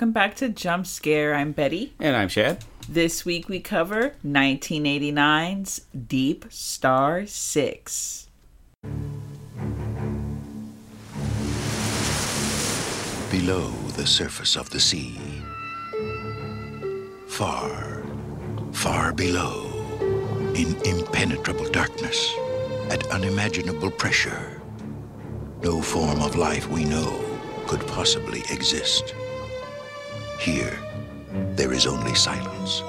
welcome back to Jump Scare. I'm Betty. And I'm Chad. This week we cover 1989's Deep Star 6. Below the surface of the sea, far, far below, in impenetrable darkness, at unimaginable pressure, no form of life we know could possibly exist. Here, there is only silence.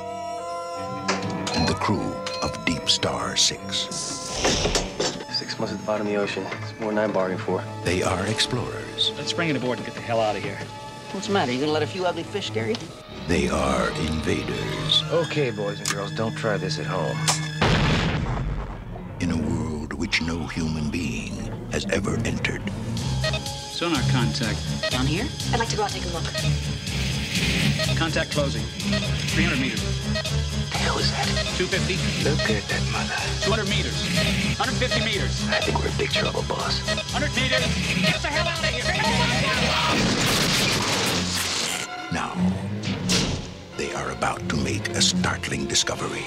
And the crew of Deep Star 6. Six months at the bottom of the ocean. It's more than I bargained for. They are explorers. Let's bring it aboard and get the hell out of here. What's the matter? You gonna let a few ugly fish scare you? They are invaders Okay, boys and girls, don't try this at home. in a world which no human being has ever entered. Sonar contact. Down here? I'd like to go out and take a look. Contact closing. 300 meters. The hell is that? 250. Look at that mother. 200 meters. 150 meters. I think we're in big trouble, boss. 100 meters. Get the hell out of here. Now, they are about to make a startling discovery.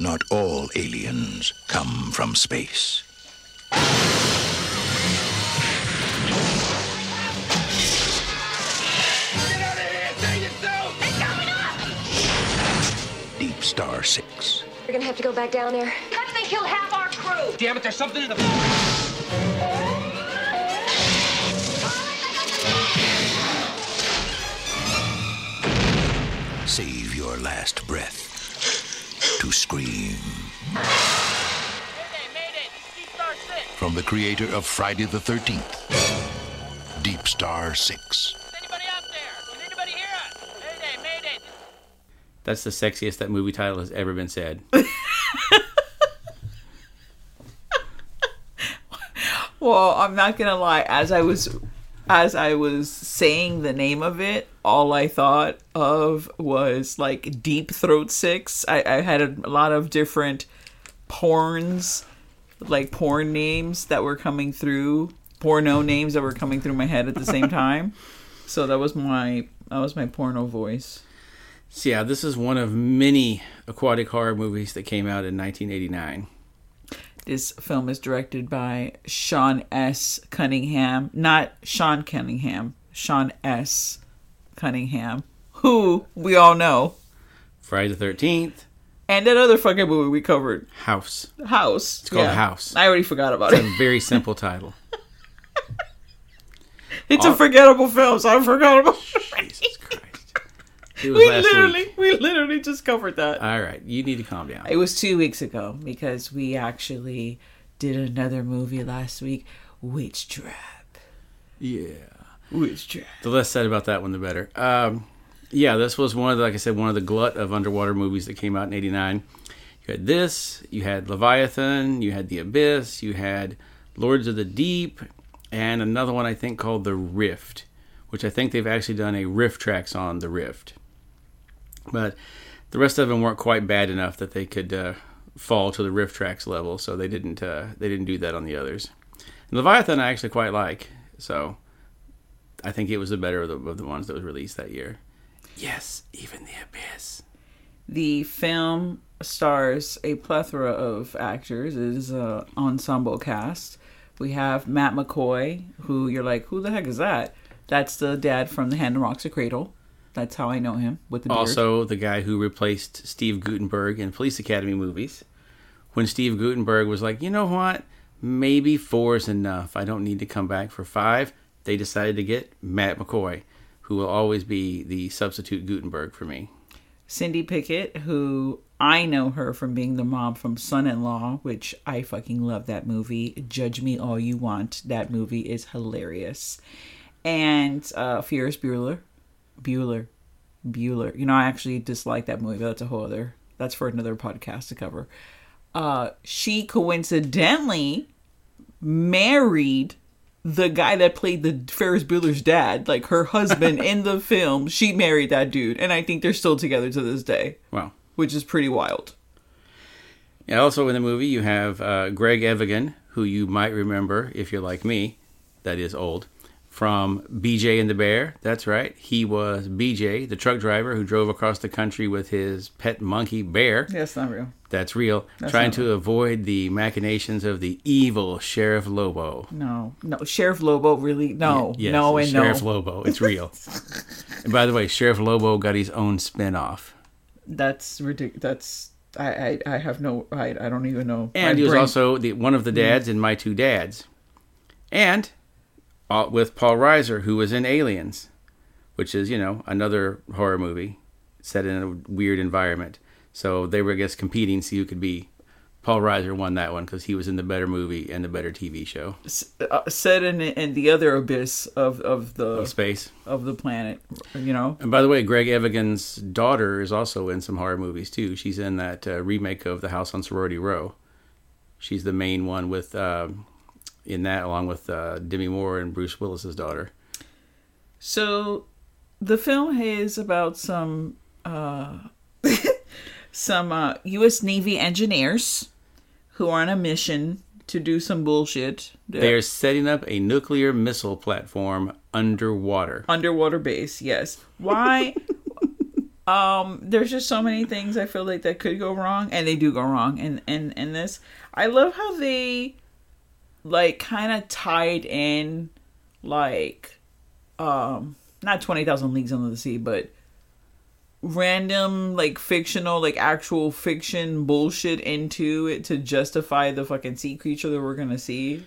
Not all aliens come from space. Star 6. We're gonna have to go back down there. After they kill half our crew! Damn it, there's something in the... Save your last breath to scream. From the creator of Friday the 13th, Deep Star 6. That's the sexiest that movie title has ever been said. Well, I'm not to lie. As I was as I was saying the name of it, all I thought of was like Deep Throat 6. I, I had a, a lot of different porns, like porn names that were coming through, porno names that were coming through my head at the same time. So that was my that was my porno voice. So yeah, this is one of many aquatic horror movies that came out in 1989. This film is directed by Sean S. Cunningham, not Sean Cunningham, Sean S. Cunningham, who we all know, Friday the 13th, and that other fucking movie we covered, House. House. It's called House. I already forgot about it. A very simple title. It's a forgettable film, so I forgot about it. Jesus Christ. It was We literally, week. we literally just covered that. All right, you need to calm down. It was two weeks ago because we actually did another movie last week, Witch Trap. Yeah. Witch Trap. The less said about that one, the better. Um, yeah, this was one of the, like I said, one of the glut of underwater movies that came out in '89. You had this, you had Leviathan, you had The Abyss, you had Lords of the Deep, and another one I think called The Rift, which I think they've actually done a RiffTrax on The Rift. But the rest of them weren't quite bad enough that they could uh, fall to the RiffTrax level, so they didn't uh, they didn't do that on the others. And Leviathan I actually quite like, so I think it was the better of the, of the ones that was released that year. Yes, even the abyss. The film stars a plethora of actors. It is an ensemble cast. We have Matt McCoy, who you're like, who the heck is that? That's the dad from The Hand that Rocks a Cradle. That's how I know him with the beard. Also, the guy who replaced Steve Guttenberg in Police Academy movies. When Steve Guttenberg was like, you know what, maybe four is enough. I don't need to come back for five. They decided to get Matt McCoy, who will always be the substitute Guttenberg for me. Cindy Pickett, who I know her from being the mom from Son in Law, which I fucking love that movie. Judge me all you want. That movie is hilarious. And uh, Ferris Bueller. Bueller. Bueller. You know, I actually dislike that movie, but that's a whole other, that's for another podcast to cover. Uh, she coincidentally married the guy that played the Ferris Bueller's dad, like her husband in the film, she married that dude, and I think they're still together to this day, Wow. which is pretty wild. And also in the movie, you have uh, Greg Evigan, who you might remember if you're like me, that is old, from BJ and the Bear. That's right. He was BJ, the truck driver who drove across the country with his pet monkey Bear. That's not real. That's real. trying not to avoid the machinations of the evil Sheriff Lobo. No, no. Sheriff Lobo really no, Yes, no, and Sheriff no. Lobo. It's real. and by the way, Sheriff Lobo got his own spin-off. That's ridiculous. That's I, I I have no I I don't even know. And My he was brain- also the, one of the mm. dads in My Two Dads. And uh, with Paul Reiser, who was in Aliens, which is, you know, another horror movie set in a weird environment. So they were, I guess, competing to see who could be. Paul Reiser won that one because he was in the better movie and the better TV show uh, set in in the other abyss of of the of space. of the planet. You know. And by the way, Greg Evigan's daughter is also in some horror movies too. She's in that uh, remake of The House on Sorority Row. She's the main one with um in that, along with uh, Demi Moore and Bruce Willis's daughter. So the film is about some uh some uh US Navy engineers who are on a mission to do some bullshit. They are setting up a nuclear missile platform underwater. underwater base, yes. Why um there's just so many things I feel like that could go wrong and they do go wrong And and and this. I love how they like kind of tied in like um not 20,000 leagues under the sea but random like fictional like actual fiction bullshit into it to justify the fucking sea creature that we're going to see.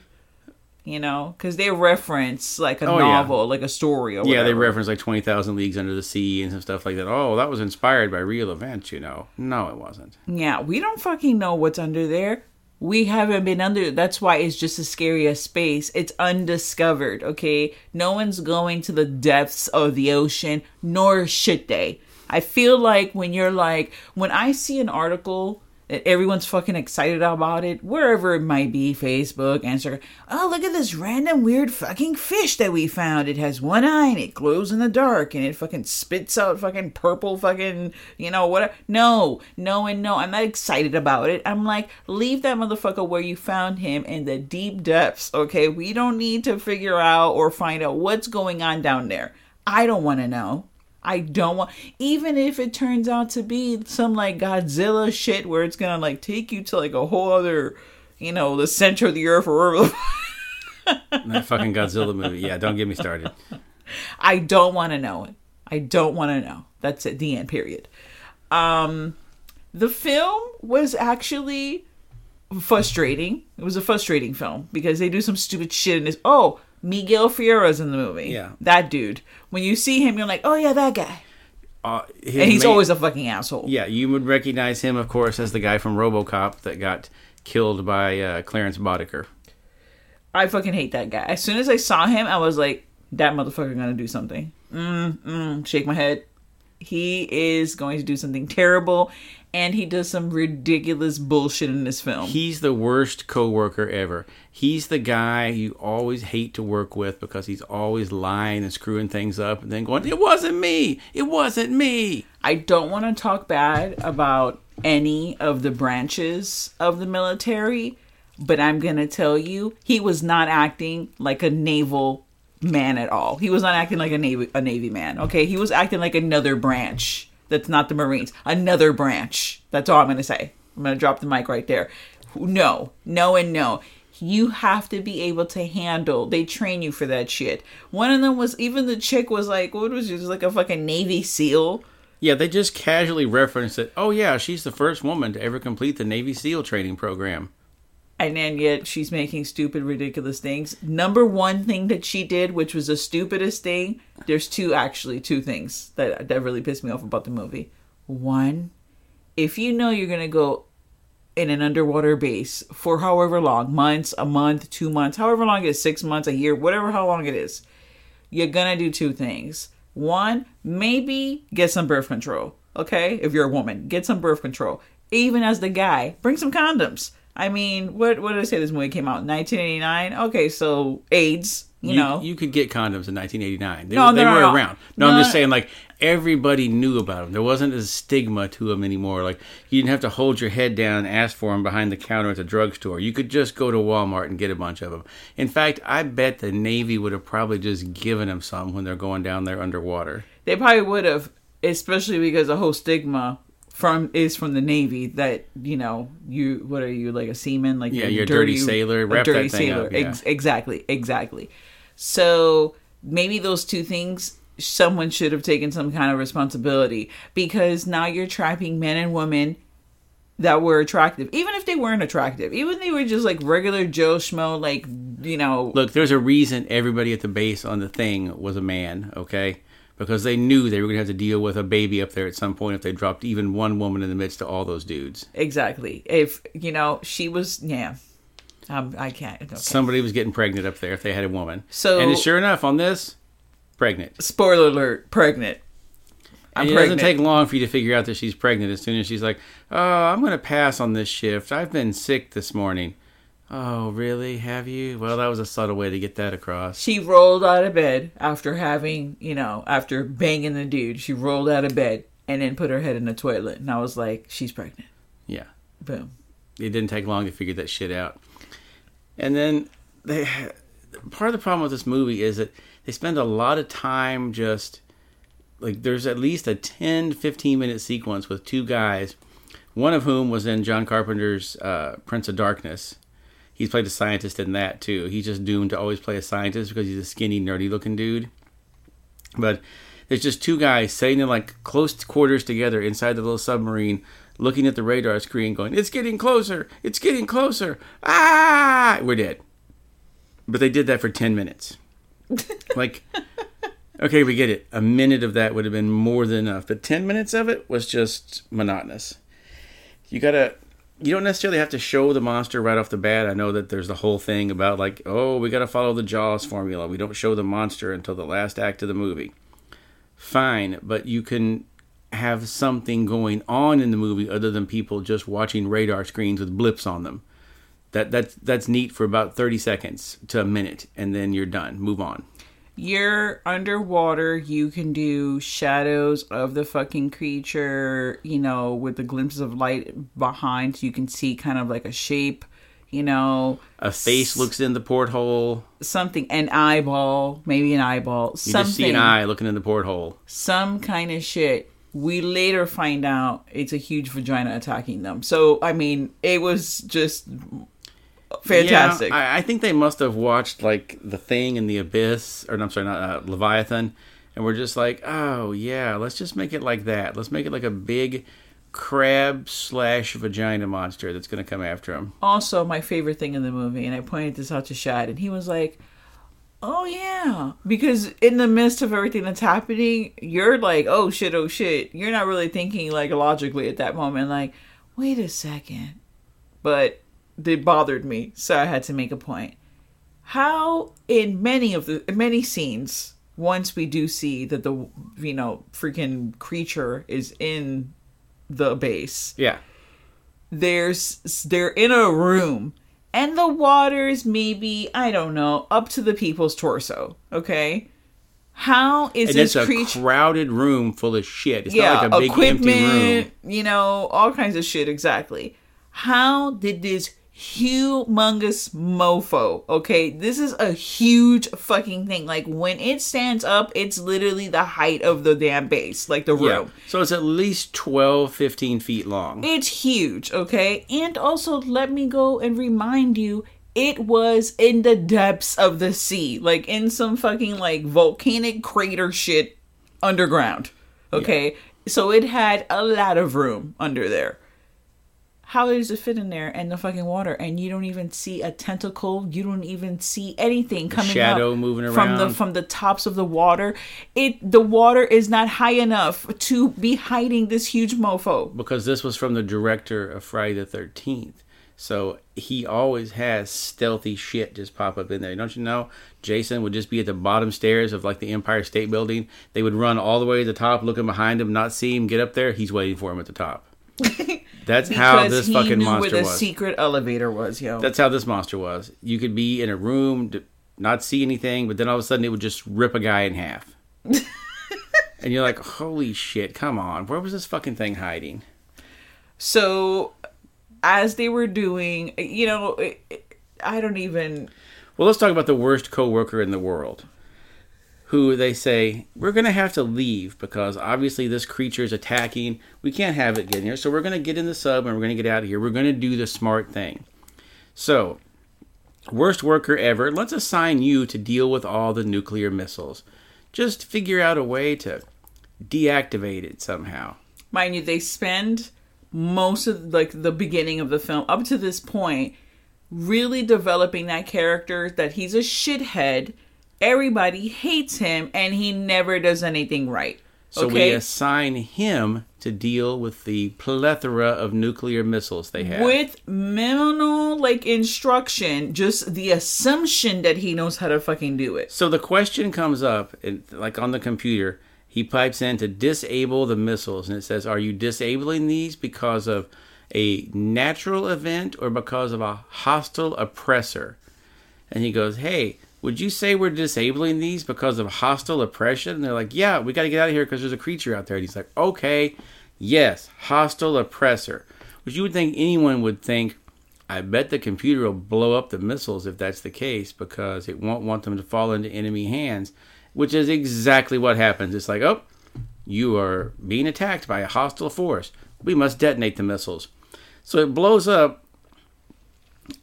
You know, because they reference like a Oh, yeah. novel, like a story, or Yeah, they reference like 20,000 Leagues Under the Sea and some stuff like that. Oh, that was inspired by real events, you know. No, it wasn't. Yeah, we don't fucking know what's under there. We haven't been under. That's why it's just as scary space. It's undiscovered. Okay, no one's going to the depths of the ocean, nor should they. I feel like when you're like, when I see an article everyone's fucking excited about it, wherever it might be, Facebook, Instagram. Oh, look at this random weird fucking fish that we found. It has one eye and it glows in the dark and it fucking spits out fucking purple fucking, you know, whatever. No, no, and no. I'm not excited about it. I'm like, leave that motherfucker where you found him in the deep depths, okay? We don't need to figure out or find out what's going on down there. I don't want to know. I don't want, even if it turns out to be some like Godzilla shit where it's gonna like take you to like a whole other, you know, the center of the earth or wherever. That fucking Godzilla movie. Yeah, don't get me started. I don't want to know it. I don't want to know. That's it. The end. Period. Um, the film was actually frustrating. It was a frustrating film because they do some stupid shit in this. Oh, Miguel Ferrer's in the movie. Yeah. that dude. When you see him, you're like, oh yeah, that guy. Uh, And he's main- always a fucking asshole. Yeah, you would recognize him, of course, as the guy from RoboCop that got killed by uh, Clarence Boddicker. I fucking hate that guy. As soon as I saw him, I was like, that motherfucker gonna do something. Mm, mm, shake my head. He is going to do something terrible, and he does some ridiculous bullshit in this film. He's the worst coworker ever. He's the guy you always hate to work with because he's always lying and screwing things up and then going, "It wasn't me. It wasn't me." I don't want to talk bad about any of the branches of the military, but I'm going to tell you, he was not acting like a naval man at all. He was not acting like a navy a navy man. Okay, he was acting like another branch. That's not the Marines. Another branch. That's all I'm going to say. I'm going to drop the mic right there. No, no, and no. You have to be able to handle. They train you for that shit. One of them was even the chick was like, what was she? Like a fucking Navy SEAL. Yeah, they just casually referenced it. Oh yeah, she's the first woman to ever complete the Navy SEAL training program. And then yet she's making stupid ridiculous things. Number one thing that she did which was the stupidest thing there's two actually two things that that really pissed me off about the movie. One if you know you're gonna go in an underwater base for however long months a month two months however long it is six months a year whatever how long it is you're gonna do two things. One maybe get some birth control okay if you're a woman get some birth control. Even as the guy bring some condoms I mean, what what did I say? This movie came out in 1989. Okay, so AIDS. You, know, you could get condoms in 1989. They, No, they no, were no. around. No, I'm just saying, like everybody knew about them. There wasn't a stigma to them anymore. Like you didn't have to hold your head down and ask for them behind the counter at the drugstore. You could just go to Walmart and get a bunch of them. In fact, I bet the Navy would have probably just given them some when they're going down there underwater. they probably would have, especially because the whole stigma from is from the Navy that you know you what are you like a seaman like Yeah, you're a dirty sailor. a Wrap dirty sailor up, yeah. Ex- exactly exactly so maybe those two things someone should have taken some kind of responsibility because now you're trapping men and women that were attractive even if they weren't attractive even if they were just like regular joe schmo like you know Look, there's a reason everybody at the base on the thing was a man, okay? Because they knew they were going to have to deal with a baby up there at some point if they dropped even one woman in the midst of all those dudes. exactly if you know she was yeah um, i can't okay. Somebody was getting pregnant up there if they had a woman. So- and sure enough, on this, pregnant. spoiler alert pregnant i'm And it pregnant doesn't take long for you to figure out that she's pregnant as soon as she's like, "Oh, I'm going to pass on this shift. I've been sick this morning." Oh, really? Have you? Well, that was a subtle way to get that across. she rolled out of bed after having you know after banging the dude she rolled out of bed and then put her head in the toilet and i was like she's pregnant Yeah. boom it didn't take long to figure that shit out. And then they part of the problem with this movie is that they spend a lot of time just like there's at least a 10 15 minute sequence with two guys one of whom was in John Carpenter's uh, Prince of Darkness. He's played a scientist in that too. He's just doomed to always play a scientist because he's a skinny, nerdy looking dude. But there's just two guys sitting in like close quarters together inside the little submarine, looking at the radar screen, going, "It's getting closer! It's getting closer! Ah!" We're dead. But they did that for ten minutes. like, okay, we get it. A minute of that would have been more than enough, but ten minutes of it was just monotonous. You gotta. You don't necessarily have to show the monster right off the bat. I know that there's the whole thing about like, oh, we got to follow the Jaws formula. We don't show the monster until the last act of the movie fine, but you can have something going on in the movie other than people just watching radar screens with blips on them. That that's that's neat for about 30 seconds to a minute and then you're done. Move on. You're underwater you can do shadows of the fucking creature you know with the glimpses of light behind so you can see kind of like a shape you know A face looks in the porthole. something an eyeball maybe an eyeball You something just see an eye looking in the porthole. some kind of shit we later find out it's a huge vagina attacking them so i mean it was just fantastic Yeah, I, I think they must have watched like The Thing and The Abyss, or no, I'm sorry, not uh, Leviathan, and we're just like, oh yeah, let's just make it like that. Let's make it like a big crab slash vagina monster that's going to come after him. also my favorite thing in the movie, and I pointed this out to Chad, and he was like, "Oh yeah," because in the midst of everything that's happening, you're like, "Oh shit, oh shit." You're not really thinking like logically at that moment, like, "Wait a second. but it bothered me, so I had to make a point. How in many of the many scenes, once we do see that the you know freaking creature is in the base, Yeah. there's they're in a room and the water's maybe i don't know up to the people's torso okay how is And this it's a crowded room full of shit. It's yeah not like a big equipment empty room. you know all kinds of shit exactly how did this humongous mofo okay this is a huge fucking thing like when it stands up it's literally the height of the damn base like the room Yeah. So it's at least 12, 15 feet long. It's huge, okay? And also, let me go and remind you, it was in the depths of the sea, like in some fucking like volcanic crater shit underground, okay? So it had a lot of room under there. How does it fit in there and the fucking water? And you don't even see a tentacle. You don't even see anything coming shadow up moving from the from the tops of the water. It the water is not high enough to be hiding this huge mofo. because this was from the director of Friday the Thirteenth. So he always has stealthy shit just pop up in there. Don't you know? Jason would just be at the bottom stairs of like the Empire State Building. They would run all the way to the top, looking behind him, not see him get up there. He's waiting for him at the top. That's how this fucking monster where the was. secret elevator was, yo. That's how this monster was. You could be in a room, not see anything, but then all of a sudden it would just rip a guy in half. and you're like, holy shit, come on. Where was this fucking thing hiding? so, as they were doing, you know, I don't even. Well, let's talk about the worst coworker in the world. Who they say, we're going to have to leave because obviously this creature is attacking. We can't have it get in here. So we're going to get in the sub and we're going to get out of here. We're going to do the smart thing. So, worst worker ever, let's assign you to deal with all the nuclear missiles. Just figure out a way to deactivate it somehow. mind you they spend most of like the beginning of the film up to this point really developing that character that he's a shithead everybody hates him and he never does anything right So we okay assign him to deal with the plethora of nuclear missiles they have. with minimal like instruction just the assumption that he knows how to fucking do it So the question comes up, and like on the computer, he pipes in to disable the missiles, and it says, "Are you disabling these because of a natural event or because of a hostile oppressor?" And he goes, "Hey, would you say we're disabling these because of hostile oppression?" And they're like, "Yeah, we got to get out of here because there's a creature out there." And he's like, "Okay, yes, hostile oppressor," which you would think anyone would think. I bet the computer will blow up the missiles if that's the case because it won't want them to fall into enemy hands, which is exactly what happens. It's like, oh, you are being attacked by a hostile force. We must detonate the missiles. So it blows up.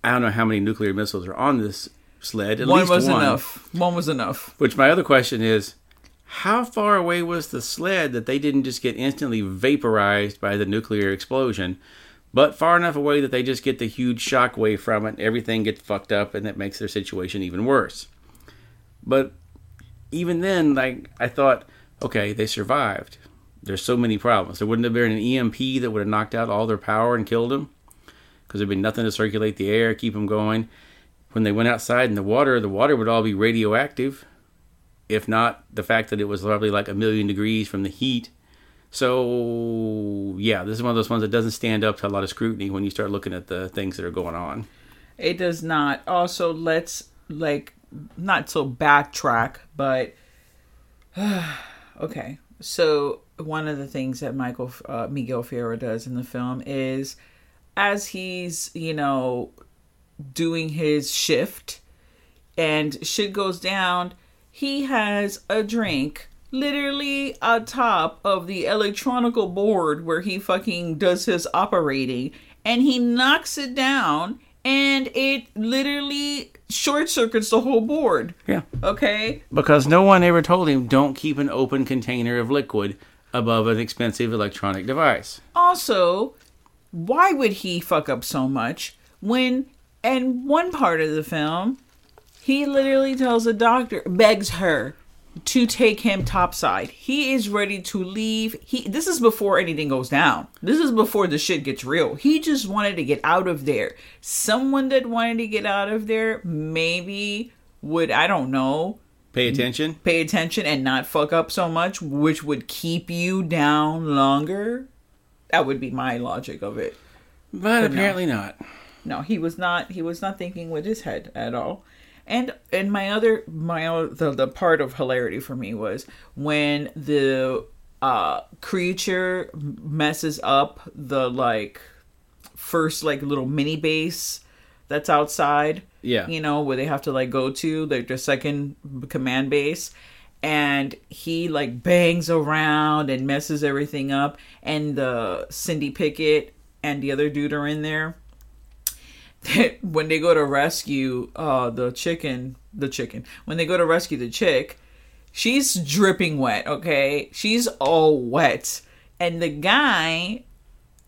I don't know how many nuclear missiles are on this sled. At one least was one. enough one was enough Which my other question is, how far away was the sled that they didn't just get instantly vaporized by the nuclear explosion, but far enough away that they just get the huge shock wave from it, and everything gets fucked up, and that makes their situation even worse. But even then, like I thought, okay, they survived. There's so many problems. There wouldn't have been an EMP that would have knocked out all their power and killed them, because there'd be nothing to circulate the air, keep them going. When they went outside in the water, the water would all be radioactive if not the fact that it was probably like a million degrees from the heat. So, yeah, this is one of those ones that doesn't stand up to a lot of scrutiny when you start looking at the things that are going on. It does not. Also, let's like not so backtrack, but okay. So one of the things that Michael uh, Miguel Ferrer does in the film is, as he's you know doing his shift, and shit goes down, he has a drink literally atop of the electronical board where he fucking does his operating and he knocks it down and it literally short circuits the whole board. Yeah. Okay? Because no one ever told him don't keep an open container of liquid above an expensive electronic device. Also, why would he fuck up so much when in one part of the film he literally tells the doctor begs her to take him topside. He is ready to leave. He this is before anything goes down. This is before the shit gets real. He just wanted to get out of there. Someone that wanted to get out of there maybe would I don't know Pay attention. pay attention and not fuck up so much, which would keep you down longer. That would be my logic of it. But no. apparently not. No, he was not. He was not thinking with his head at all. And and my other my the the part of hilarity for me was when the uh creature messes up the like first like little mini base that's outside. Yeah. You know, where they have to like go to like their second command base and he like bangs around and messes everything up and the Cindy Pickett and the other dude are in there when they go to rescue uh the chicken the chicken when they go to rescue the chick she's dripping wet okay? She's all wet. And the guy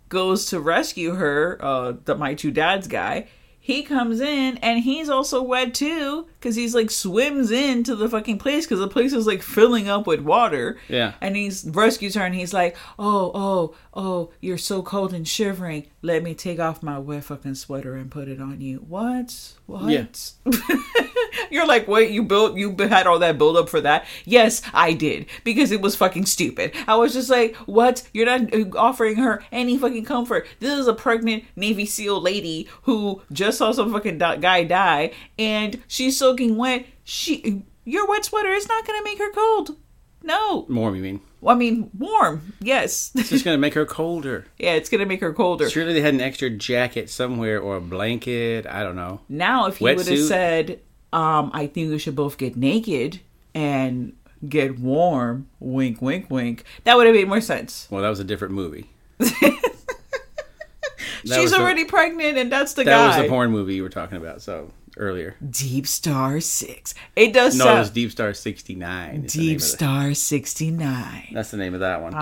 goes to rescue her uh the my two dads guy he comes in and he's also wet too because he's like swims into the fucking place because the place is like filling up with water. Yeah. And he's rescues her and he's like, oh, oh, oh, you're so cold and shivering. Let me take off my wet fucking sweater and put it on you. What? What? Yeah. You're like, wait, you built, you had all that build up for that? Yes, I did because it was fucking stupid. I was just like, what? You're not uh, offering her any fucking comfort. This is a pregnant Navy SEAL lady who just saw some fucking guy die, and she's soaking wet. She, your wet sweater is not gonna make her cold. No, Warm, you mean? I mean warm. Yes, It's just gonna make her colder. yeah, it's gonna make her colder. Surely they had an extra jacket somewhere or a blanket. I don't know. Now, if you would have said, um, I think we should both get naked and get warm, wink, wink, wink, that would have made more sense. Well, that was a different movie. She's was the- already pregnant, and that's the That guy. That was the porn movie you were talking about. So earlier, Deep Star 6. It does no, it was Deep Star sixty nine. Deep Star 69. That's the name of that one.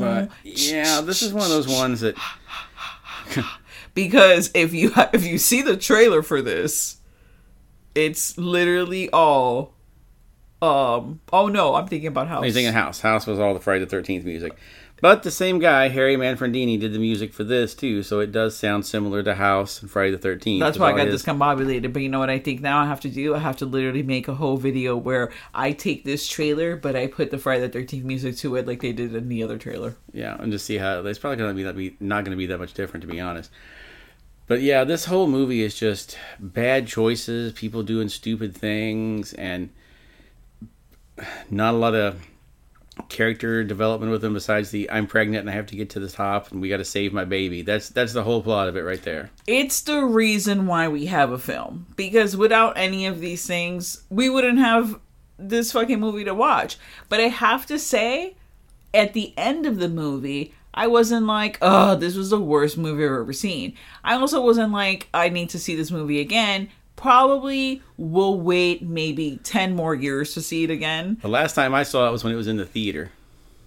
But yeah, this is one of those ones that because if you if you see the trailer for this, it's literally all. Um. Oh no, I'm thinking about House. You're thinking House. House was all the Friday the Thirteenth music, but the same guy, Harry Manfredini, did the music for this too. So it does sound similar to House and Friday the Thirteenth. That's why I got this combobulated. But you know what I think now I have to do? I have to literally make a whole video where I take this trailer, but I put the Friday the Thirteenth music to it, like they did in the other trailer. Yeah, and just see how it's probably going to be that be not going to be that much different, to be honest. But yeah, this whole movie is just bad choices, people doing stupid things, and not a lot of character development with them besides the I'm pregnant and I have to get to the top and we got to save my baby. That's that's the whole plot of it right there. It's the reason why we have a film because without any of these things, we wouldn't have this fucking movie to watch. But I have to say, at the end of the movie, I wasn't like, oh, this was the worst movie I've ever seen. I also wasn't like, I need to see this movie again. Probably will wait maybe 10 more years to see it again. The last time I saw it was when it was in the theater.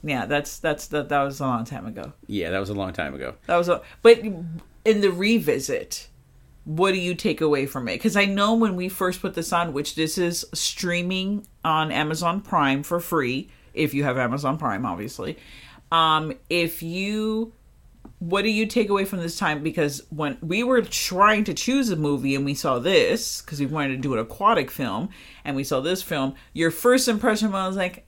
Yeah, that's that's that that was a long time ago. Yeah, that was a long time ago. That was a but in the revisit, what do you take away from it? Because I know when we first put this on, which this is streaming on Amazon Prime for free, if you have Amazon Prime, obviously. Um, if you what do you take away from this time? Because when we were trying to choose a movie and we saw this, because we wanted to do an aquatic film, and we saw this film, your first impression was like,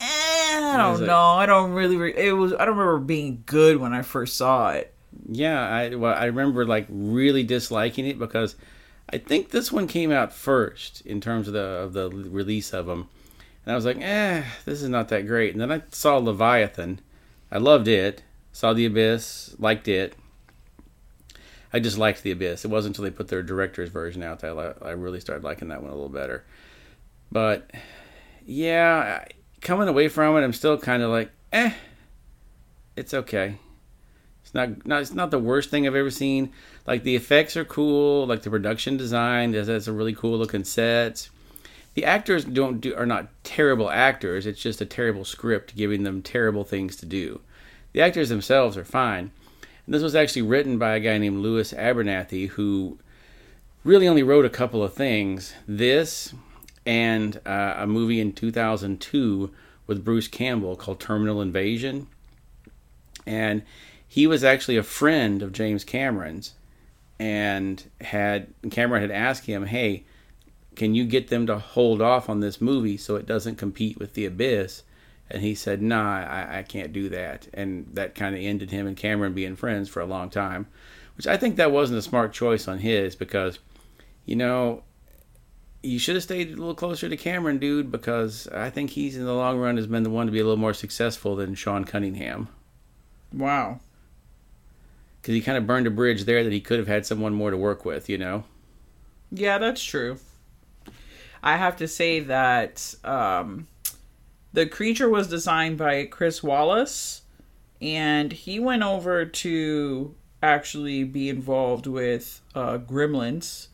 eh, I don't like- know, I don't really. Re- it was. I don't remember being good when I first saw it. Yeah, I well, I remember like really disliking it because I think this one came out first in terms of the of the release of them, and I was like, eh, this is not that great. And then I saw Leviathan, I loved it. Saw The Abyss, liked it. I just liked The Abyss. It wasn't until they put their director's version out that I, I really started liking that one a little better. But yeah, coming away from it, I'm still kind of like, eh, it's okay. It's not, not it's not the worst thing I've ever seen. Like the effects are cool, like the production design has, has a really cool looking sets. The actors don't do are not terrible actors. It's just a terrible script giving them terrible things to do. The actors themselves are fine. And this was actually written by a guy named Lewis Abernathy who really only wrote a couple of things. This and uh, a movie in 2002 with Bruce Campbell called Terminal Invasion. And he was actually a friend of James Cameron's and had Cameron had asked him, "Hey, can you get them to hold off on this movie so it doesn't compete with The Abyss?" And he said, "Nah, I, I can't do that." And that kind of ended him and Cameron being friends for a long time, which I think that wasn't a smart choice on his because, you know, you should have stayed a little closer to Cameron, dude, because I think he's in the long run has been the one to be a little more successful than Sean Cunningham Wow. because he kind of burned a bridge there that he could have had someone more to work with, you know. Yeah, that's true. I have to say that um, the creature was designed by Chris Walas, and he went over to actually be involved with uh, Gremlins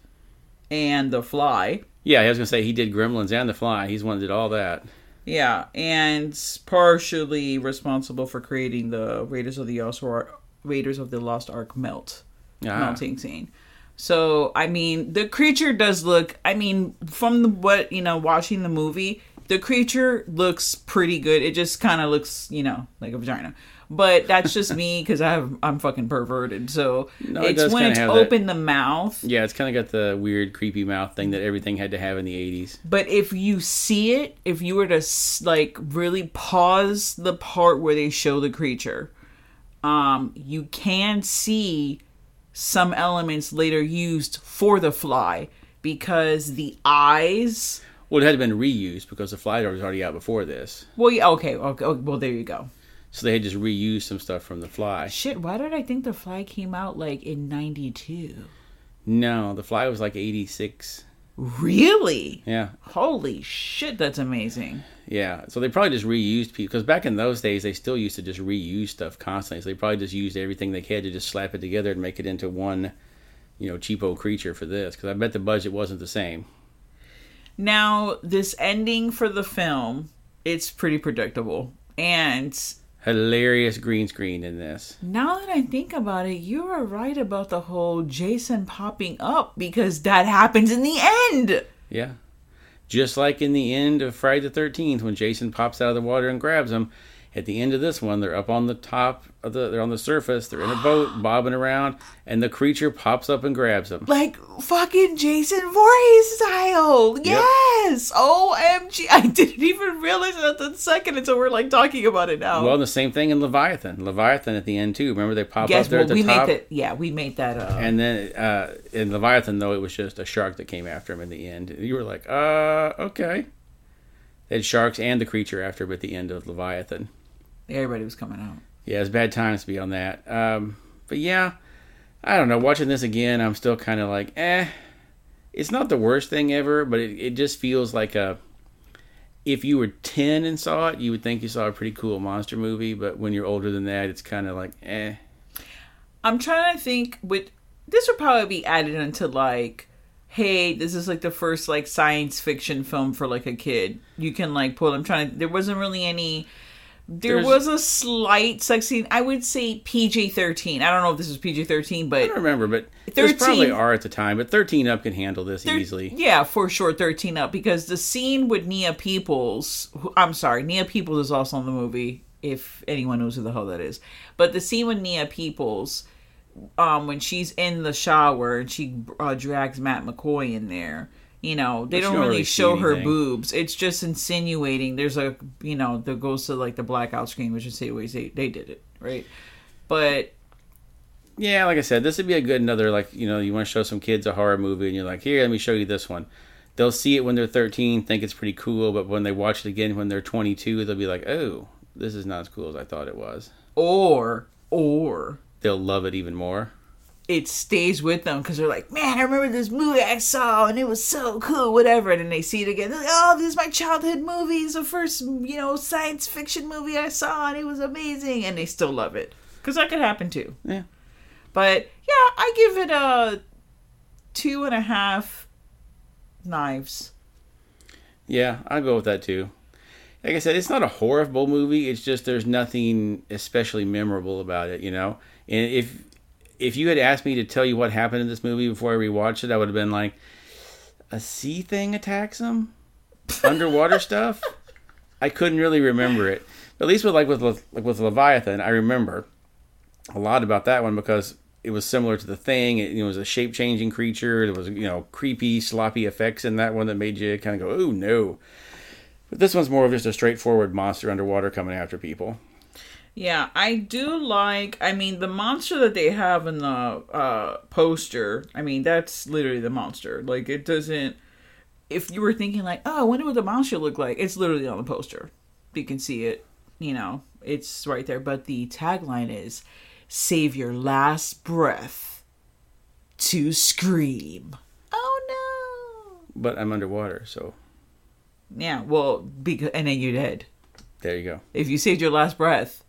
and The Fly. Yeah, I was gonna say he did Gremlins and The Fly. He's one that did all that. Yeah, and partially responsible for creating the Raiders of the Lost Ark, Raiders of the Lost Ark melt Ah. melting scene. So I mean, the creature does look. I mean, from the, what you know, watching the movie, the creature looks pretty good. It just kind of looks, you know, like a vagina. But that's just me because I'm fucking perverted. So No, it it's when it's have that- open the mouth. Yeah, it's kind of got the weird, creepy mouth thing that everything had to have in the 80s. But if you see it, if you were to like really pause the part where they show the creature, um, you can see some elements later used for the fly because the eyes. Well, it had been reused because the fly door was already out before this. Well, yeah, okay, okay, oh, well there you go. So they had just reused some stuff from the fly. Shit, why did I think the fly came out like in '92? No, the fly was like 86. Really? Yeah. Holy shit, that's amazing. Yeah, so they probably just reused people because back in those days they still used to just reuse stuff constantly. So they probably just used everything they had to just slap it together and make it into one, you know, cheapo creature for this. Because I bet the budget wasn't the same. Now, this ending for the film, it's pretty predictable. And Hilarious green screen in this. now that I think about it, you were right about the whole Jason popping up because that happens in the end. Yeah, just like in the end of Friday the Thirteenth when Jason pops out of the water and grabs him. At the end of this one, they're up on the top of the, they're on the surface, they're in a boat bobbing around, and the creature pops up and grabs them. Like fucking Jason Voorhees style. Yes. OMG. I didn't even realize that the second until we're like talking about it now. Well, the same thing in Leviathan. Leviathan at the end too. Remember they pop Guess up there what? at the We top. made that. Yeah, we made that. Uh, And then uh, in Leviathan, though, it was just a shark that came after him in the end. You were like, uh, okay. They had sharks and the creature after him at the end of Leviathan. Everybody was coming out. Yeah, it's bad times to be on that. Um, but yeah, I don't know. Watching this again, I'm still kind of like, eh. It's not the worst thing ever, but it, it just feels like a. If you were 10 and saw it, you would think you saw a pretty cool monster movie, but when you're older than that, it's kind of like, eh. I'm trying to think with this would probably be added into like hey this is like the first like science fiction film for like a kid you can like pull i'm trying to there wasn't really any there There's- was a slight sex scene i would say pg-13 i don't know if this was pg-13 but I don't remember, but there 13 probably are at the time, but 13 up can handle this Thir- easily. Yeah, for sure, thirteen up because the scene with Nia Peoples. Who, I'm sorry, Nia Peoples is also in the movie. If anyone knows who the hell that is, but the scene with Nia Peoples, um, when she's in the shower and she uh, drags Matt McCoy in there. You know, they But don't really really show her boobs. It's just insinuating. There's a, you know, that goes to like the blackout screen, which is ways they they did it right. But Yeah, like I said, this would be a good another like you know you want to show some kids a horror movie and you're like here let me show you this one. They'll see it when they're 13, think it's pretty cool, but when they watch it again when they're 22, they'll be like, oh, this is not as cool as I thought it was. or or They'll love it even more. It stays with them because they're like, man, I remember this movie I saw and it was so cool, whatever. And then they see it again. They're like, oh, this is my childhood movie. It's the first, you know, science fiction movie I saw and it was amazing. And they still love it because that could happen too. Yeah. But yeah, I give it a two and a half knives. Yeah, I'll go with that too. Like I said, it's not a horrible movie. It's just there's nothing especially memorable about it, you know. And if if you had asked me to tell you what happened in this movie before I rewatched it, I would have been like, a sea thing attacks them, underwater stuff. I couldn't really remember it. At least with like with like with Leviathan, I remember a lot about that one because it was similar to the thing. It, it was a shape changing creature. There was you know creepy, sloppy effects in that one that made you kind of go, "Oh no." But this one's more of just a straightforward monster underwater coming after people. Yeah, I do like. I mean, the monster that they have in the uh, poster. I mean, that's literally the monster. Like, it doesn't. If you were thinking like, oh, I wonder what the monster look like, it's literally on the poster. You can see it. You know, it's right there. But the tagline is, "Save your last breath to scream." Oh no! But I'm underwater, so! Yeah, well, because and then you're dead. there you go. If you saved your last breath,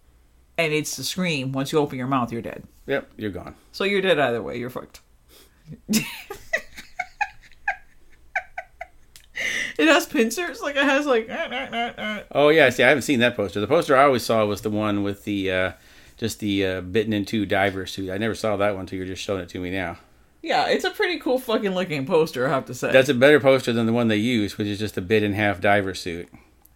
and it's the scream, once you open your mouth, you're dead. Yep, you're gone. So you're dead either way. You're fucked. it has pincers. Like it has like. eh, eh, eh. Oh yeah, see, I haven't seen that poster. The poster I always saw was the one with the uh, just the uh, bitten in two diver suit. I never saw that one until you're just showing it to me now. Yeah, it's a pretty cool fucking looking poster, I have to say. That's a better poster than the one they used, which is just a bit in half diver suit.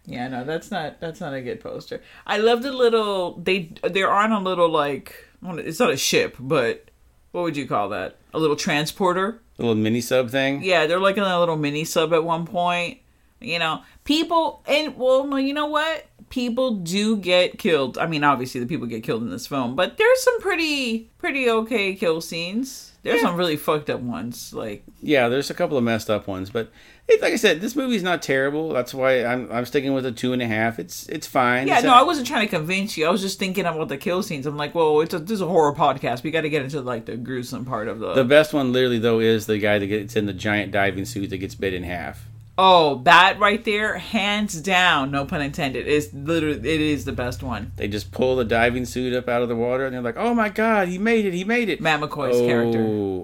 Yeah, no, that's not that's not a good poster. I love the little they they're on a little like it's not a ship, but what would you call that? A little transporter. a little mini sub thing. Yeah, they're like in a little mini sub at one point. You know, people and well, no, you know what? People do get killed. I mean, obviously the people get killed in this film, but there's some pretty pretty okay kill scenes. There's some really fucked up ones. Like Yeah, there's a couple of messed up ones, but it, like I said, this movie's not terrible. That's why I'm I'm sticking with a two and a half. It's it's fine. Yeah, It's no, I wasn't trying to convince you. I was just thinking about the kill scenes. I'm like, well, it's a this is a horror podcast. We got to get into like the gruesome part of the. The best one, literally though, is the guy that gets in the giant diving suit that gets bit in half. oh, that right there, hands down, no pun intended, is literally it is the best one. They just pull the diving suit up out of the water, and they're like, "Oh my god, he made it! He made it!" Matt McCoy's oh, character.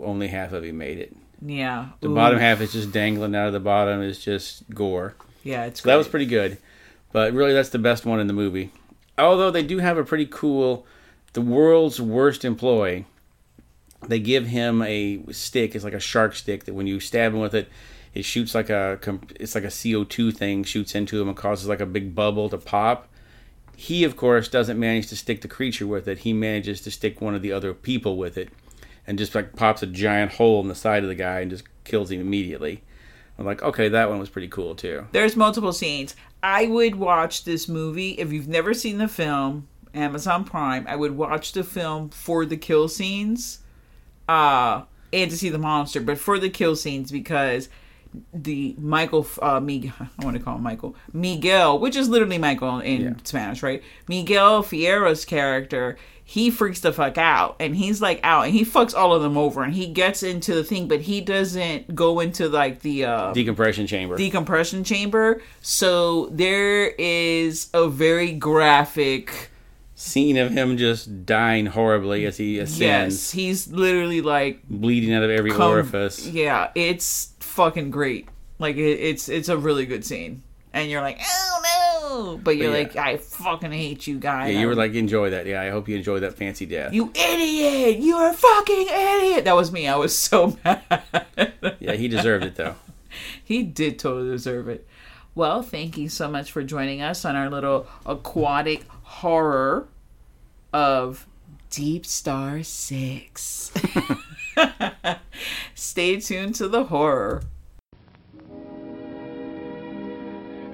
only half of him made it. Yeah, The Ooh. bottom half is just dangling out of the bottom. Is just gore. Yeah, it's So that was pretty good, but really, that's the best one in the movie. Although they do have a pretty cool, the world's worst employee. They give him a stick. It's like a shark stick that when you stab him with it, it shoots like a it's like a CO two thing shoots into him and causes like a big bubble to pop. He of course doesn't manage to stick the creature with it. He manages to stick one of the other people with it, and just like pops a giant hole in the side of the guy and just kills him immediately. I'm like, okay, that one was pretty cool too. There's multiple scenes. I would watch this movie if you've never seen the film. Amazon Prime. I would watch the film for the kill scenes, uh, and to see the monster, but for the kill scenes because the Michael, uh, Miguel, I want to call him Michael, Miguel, which is literally Michael in Yeah. Spanish, right? Miguel Ferrer's character, he freaks the fuck out, and he's like out, and he fucks all of them over, and he gets into the thing, but he doesn't go into like the uh, Decompression chamber. decompression chamber. So there is a very graphic. Scene of him just dying horribly as he ascends, Yes, he's literally like bleeding out of every come- orifice. Yeah, it's fucking great. Like it, it's it's a really good scene, and you're like, oh no, but you're But yeah. like, I fucking hate you guys. Yeah, you were like, enjoy that. Yeah, I hope you enjoy that fancy death. you idiot! You're a fucking idiot. That was me. I was so mad. yeah, he deserved it though. He did totally deserve it. Well, thank you so much for joining us on our little aquatic horror of Deep Star 6. Stay tuned to the horror.